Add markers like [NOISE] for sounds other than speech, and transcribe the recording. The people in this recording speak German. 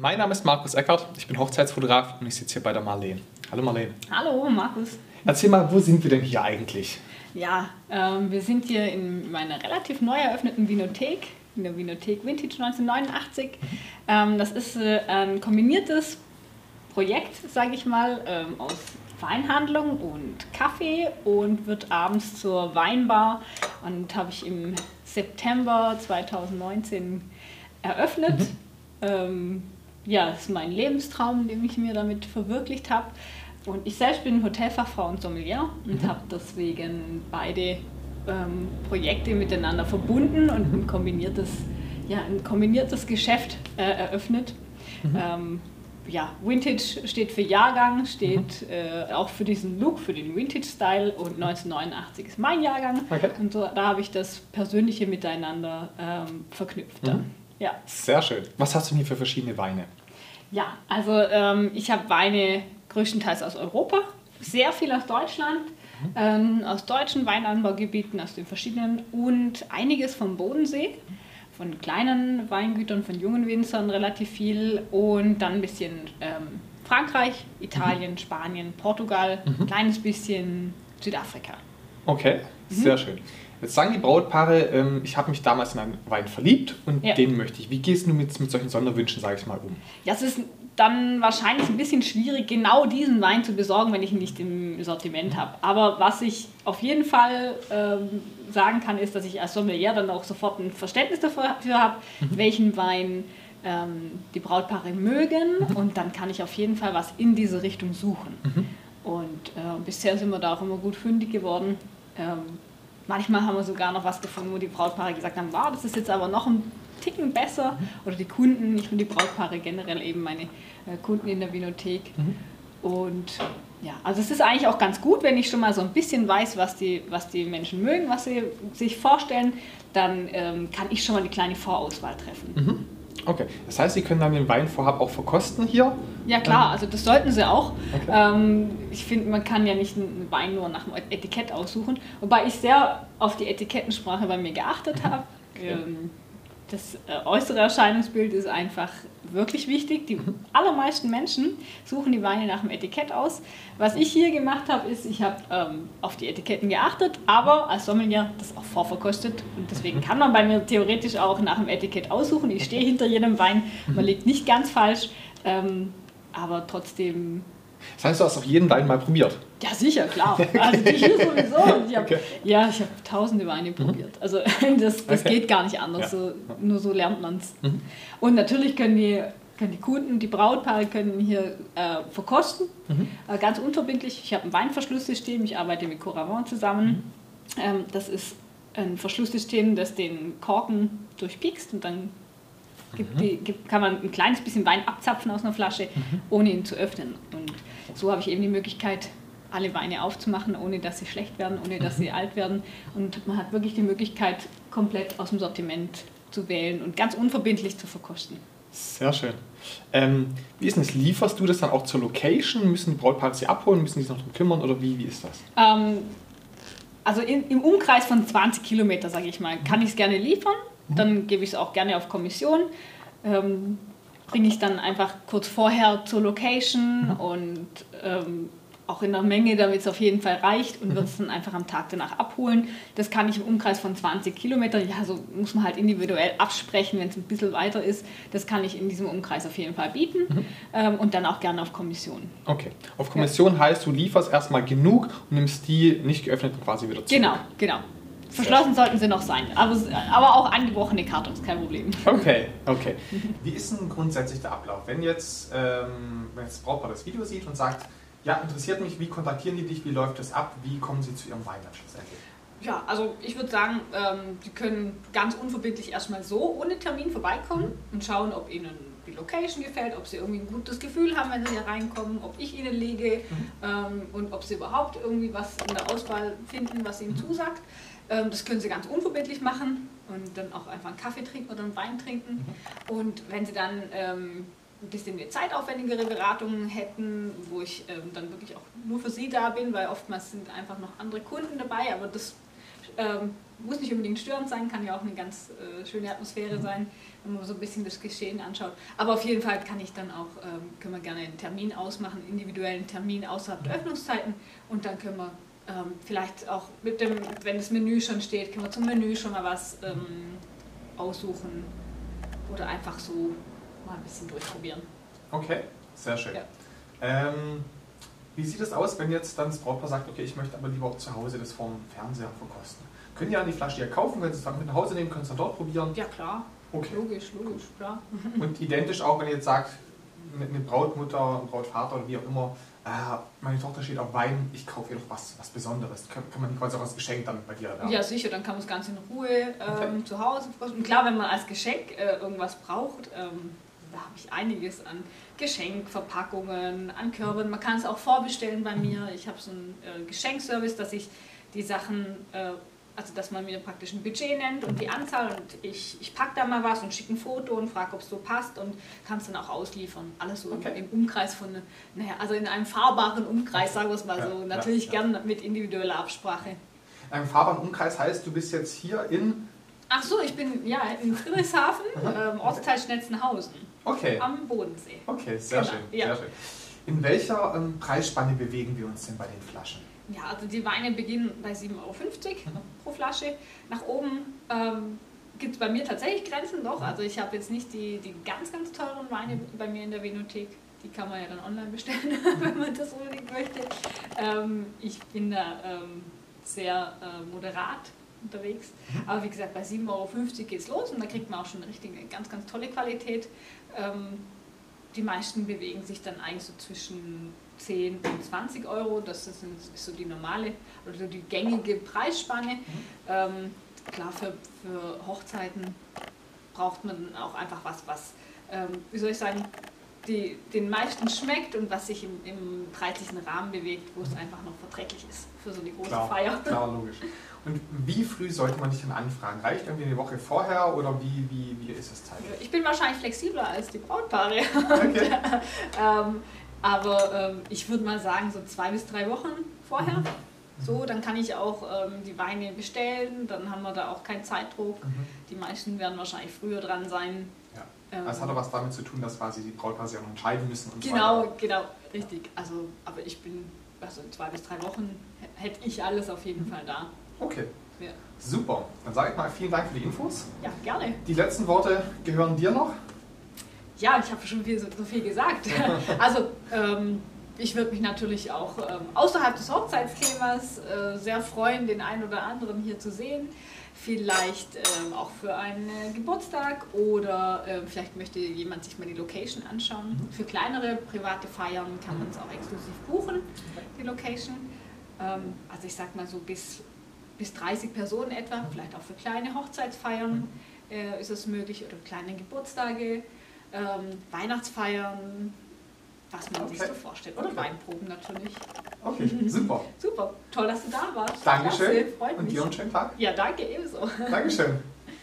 Mein Name ist Markus Eckert, ich bin Hochzeitsfotograf und ich sitze hier bei der Marleen. Hallo Marleen. Hallo Markus. Erzähl mal, wo sind wir denn hier eigentlich? Ja, ähm, wir sind hier in meiner relativ neu eröffneten Vinothek, in der Vinothek Vintage 1989. Ähm, das ist äh, ein kombiniertes Projekt, sage ich mal, ähm, aus Weinhandlung und Kaffee und wird abends zur Weinbar und habe ich im September 2019 eröffnet. Mhm. Ja, das ist mein Lebenstraum, den ich mir damit verwirklicht habe. Und ich selbst bin Hotelfachfrau und Sommelier und mhm. habe deswegen beide ähm, Projekte miteinander verbunden und ein kombiniertes, ja, ein kombiniertes Geschäft äh, eröffnet. Mhm. Ähm, ja, Vintage steht für Jahrgang, steht mhm. äh, auch für diesen Look, für den Vintage-Style und 1989 ist mein Jahrgang. Okay. Und so, da habe ich das Persönliche miteinander ähm, verknüpft. Mhm. Ja. Sehr schön. Was hast du denn hier für verschiedene Weine? Ja, also ähm, ich habe Weine größtenteils aus Europa, sehr viel aus Deutschland, mhm. ähm, aus deutschen Weinanbaugebieten, aus den verschiedenen und einiges vom Bodensee, von kleinen Weingütern, von jungen Winzern relativ viel und dann ein bisschen ähm, Frankreich, Italien, mhm. Spanien, Portugal, ein mhm. kleines bisschen Südafrika. Okay, mhm. sehr schön. Jetzt sagen die Brautpaare, ähm, ich habe mich damals in einen Wein verliebt und ja. den möchte ich. Wie gehst du mit, mit solchen Sonderwünschen, sage ich mal, um? Ja, es ist dann wahrscheinlich ein bisschen schwierig, genau diesen Wein zu besorgen, wenn ich ihn nicht im Sortiment habe. Aber was ich auf jeden Fall ähm, sagen kann, ist, dass ich als Sommelier dann auch sofort ein Verständnis dafür habe, mhm. welchen Wein ähm, die Brautpaare mögen. Mhm. Und dann kann ich auf jeden Fall was in diese Richtung suchen. Mhm. Und äh, bisher sind wir da auch immer gut fündig geworden. Ähm, Manchmal haben wir sogar noch was gefunden, wo die Brautpaare gesagt haben, wow, das ist jetzt aber noch ein Ticken besser. Oder die Kunden, nicht nur die Brautpaare, generell eben meine äh, Kunden in der Vinothek. Mhm. Und ja, also es ist eigentlich auch ganz gut, wenn ich schon mal so ein bisschen weiß, was die, was die Menschen mögen, was sie sich vorstellen, dann ähm, kann ich schon mal eine kleine Vorauswahl treffen. Mhm. Okay, das heißt, Sie können dann den Wein vorab auch verkosten hier? Ja klar, also das sollten Sie auch. Okay. Ähm, ich finde, man kann ja nicht einen Wein nur nach dem Etikett aussuchen, wobei ich sehr auf die Etikettensprache bei mir geachtet habe. [LAUGHS] Okay. Ähm, das äh, äußere Erscheinungsbild ist einfach wirklich wichtig. Die [LAUGHS] allermeisten Menschen suchen die Weine nach dem Etikett aus. Was ich hier gemacht habe, ist, ich habe ähm, auf die Etiketten geachtet, aber als Sommelier das auch vorverkostet. Und deswegen kann man bei mir theoretisch auch nach dem Etikett aussuchen. Ich stehe hinter jedem Wein, man [LAUGHS] liegt nicht ganz falsch, ähm, aber trotzdem das heißt, du hast auch jeden Wein mal probiert? Ja, sicher, klar. [LAUGHS] Also die hier sowieso. Ich hab, okay. Ja, ich habe tausende Weine mhm. probiert. Also [LAUGHS] das, das okay. geht gar nicht anders. Ja. So, nur so lernt man es. Mhm. Und natürlich können die, können die Kunden, die Brautpaare können hier äh, verkosten. Mhm. Äh, ganz unverbindlich. Ich habe ein Weinverschlusssystem. Ich arbeite mit Coravon zusammen. Mhm. Ähm, das ist ein Verschlusssystem, das den Korken durchpiekst und dann Gibt die, gibt, kann man ein kleines bisschen Wein abzapfen aus einer Flasche, mhm. ohne ihn zu öffnen. Und so habe ich eben die Möglichkeit, alle Weine aufzumachen, ohne dass sie schlecht werden, ohne dass mhm. sie alt werden. Und man hat wirklich die Möglichkeit, komplett aus dem Sortiment zu wählen und ganz unverbindlich zu verkosten. Sehr schön. Ähm, wie ist das? Lieferst du das dann auch zur Location? Müssen die Brautpaare sie abholen? Müssen sie sich noch darum kümmern? Oder wie, wie ist das? Ähm, also in, im Umkreis von 20 Kilometer, sage ich mal, kann ich es gerne liefern. Dann gebe ich es auch gerne auf Kommission. Ähm, Bringe ich dann einfach kurz vorher zur Location mhm. und ähm, auch in der Menge, damit es auf jeden Fall reicht und mhm. wird es dann einfach am Tag danach abholen. Das kann ich im Umkreis von 20 Kilometern, ja, so muss man halt individuell absprechen, wenn es ein bisschen weiter ist. Das kann ich in diesem Umkreis auf jeden Fall bieten mhm. ähm, und dann auch gerne auf Kommission. Okay, auf Kommission ja. heißt, du lieferst erstmal genug und nimmst die nicht geöffneten quasi wieder zurück. Genau, genau. Verschlossen sollten sie noch sein, aber, aber auch angebrochene Kartons, kein Problem. Okay, okay. [LAUGHS] Wie ist denn grundsätzlich der Ablauf? Wenn jetzt, ähm, wenn jetzt Brautpaar das Video sieht und sagt, ja, interessiert mich, wie kontaktieren die dich, wie läuft das ab, wie kommen sie zu ihrem Wein schlussendlich? Ja, also ich würde sagen, ähm, die können ganz unverbindlich erstmal so ohne Termin vorbeikommen mhm. und schauen, ob ihnen die Location gefällt, ob sie irgendwie ein gutes Gefühl haben, wenn sie hier reinkommen, ob ich ihnen lege mhm. ähm, und ob sie überhaupt irgendwie was in der Auswahl finden, was ihnen mhm. zusagt. Ähm, das können Sie ganz unverbindlich machen und dann auch einfach einen Kaffee trinken oder einen Wein trinken. Mhm. Und wenn Sie dann ähm, ein bisschen mehr zeitaufwendigere Beratungen hätten, wo ich ähm, dann wirklich auch nur für Sie da bin, weil oftmals sind einfach noch andere Kunden dabei, aber das ähm, muss nicht unbedingt störend sein, kann ja auch eine ganz äh, schöne Atmosphäre mhm. sein. wenn man so ein bisschen das Geschehen anschaut. Aber auf jeden Fall kann ich dann auch, ähm, können wir gerne einen Termin ausmachen, individuellen Termin außerhalb der Öffnungszeiten und dann können wir ähm, vielleicht auch mit dem, wenn das Menü schon steht, können wir zum Menü schon mal was ähm, aussuchen oder einfach so mal ein bisschen durchprobieren. Okay, sehr schön. Ja. Ähm, wie sieht es aus, wenn jetzt dann das Brautpaar sagt, okay, ich möchte aber lieber zu Hause das vorm Fernseher verkosten? Können die dann die Flasche hier kaufen, können sie es dann mit nach Hause nehmen, können es dann dort probieren? Ja klar, Okay. logisch, logisch, klar. [LAUGHS] Und identisch auch, wenn ihr jetzt sagt, mit eine Brautmutter, ein Brautvater oder wie auch immer, äh, meine Tochter steht auf Wein, ich kaufe ihr doch was, was Besonderes. Kann, kann man quasi auch als Geschenk dann bei dir erwerben? Ja, sicher, dann kann man es ganz in Ruhe ähm, Okay. zu Hause verkosten. Und klar, wenn man als Geschenk äh, irgendwas braucht, ähm, da habe ich einiges an Geschenkverpackungen, an Körben. Man kann es auch vorbestellen bei mir. Ich habe so einen äh, Geschenkservice, dass ich die Sachen, äh, also dass man mir praktisch ein Budget nennt und die Anzahl und ich, ich packe da mal was und schicke ein Foto und frage, ob es so passt und kann es dann auch ausliefern. Alles so Okay. im Umkreis von, naja, also in einem fahrbaren Umkreis, sagen wir es mal Ja, so. Natürlich ja. gern mit individueller Absprache. Ein fahrbaren Umkreis heißt, du bist jetzt hier in. Ach so, ich bin ja in Friedrichshafen, ähm, Ortsteil Schnetzenhausen, Okay, am Bodensee. okay, sehr Genau, schön, ja. sehr schön. In welcher ähm, Preisspanne bewegen wir uns denn bei den Flaschen? Ja, also die Weine beginnen bei 7,50 Euro pro Flasche. Nach oben ähm, gibt es bei mir tatsächlich Grenzen doch. Also ich habe jetzt nicht die, die ganz, ganz teuren Weine bei mir in der Vinothek. Die kann man ja dann online bestellen, [LAUGHS] wenn man das unbedingt möchte. Ähm, ich bin da ähm, sehr äh, moderat unterwegs. Aber wie gesagt, bei 7,50 Euro geht es los und da kriegt man auch schon eine richtige, ganz, ganz tolle Qualität. Ähm, die meisten bewegen sich dann eigentlich so zwischen 10 und 20 Euro. Das ist, so die normale oder so die gängige Preisspanne. Ähm, klar, für, für Hochzeiten braucht man auch einfach was, was, ähm, wie soll ich sagen, die, den meisten schmeckt und was sich im, im preislichen Rahmen bewegt, wo es einfach noch verträglich ist für so eine große Klar, Feier. klar, logisch. Und wie früh sollte man dich denn anfragen? Reicht irgendwie eine Woche vorher oder wie, wie, wie ist es zeitlich? Ich bin wahrscheinlich flexibler als die Brautpaare. Okay. [LAUGHS] ähm, aber ähm, ich würde mal sagen, so zwei bis drei Wochen vorher. So, dann kann ich auch ähm, die Weine bestellen, dann haben wir da auch keinen Zeitdruck. Mhm. Die meisten werden wahrscheinlich früher dran sein. Ähm, Das hat auch was damit zu tun, dass quasi die Brautpaare sich auch noch entscheiden müssen und so Genau, weiter. genau, richtig. Also, aber ich bin, also in zwei bis drei Wochen hätte ich alles auf jeden Fall da. Okay, Ja, super. Dann sage ich mal vielen Dank für die Infos. ja gerne. Die letzten Worte gehören dir noch. Ja, ich habe schon viel, so, so viel gesagt. [LAUGHS] Also, ähm, ich würde mich natürlich auch ähm, außerhalb des Hochzeitsthemas äh, sehr freuen, den einen oder anderen hier zu sehen. Vielleicht ähm, auch für einen äh, Geburtstag oder äh, vielleicht möchte jemand sich mal die Location anschauen. Für kleinere private Feiern kann man es auch exklusiv buchen, die Location. Ähm, also ich sag mal so bis, bis 30 Personen etwa, vielleicht auch für kleine Hochzeitsfeiern äh, ist es möglich oder kleine Geburtstage, ähm, Weihnachtsfeiern, was man sich Okay. so vorstellt. Oder Okay. Weinproben natürlich. Okay, super. Super, toll, dass du da warst. Dankeschön. Klasse, freut Und mich. dir einen schönen Tag. Ja, danke ebenso. Dankeschön.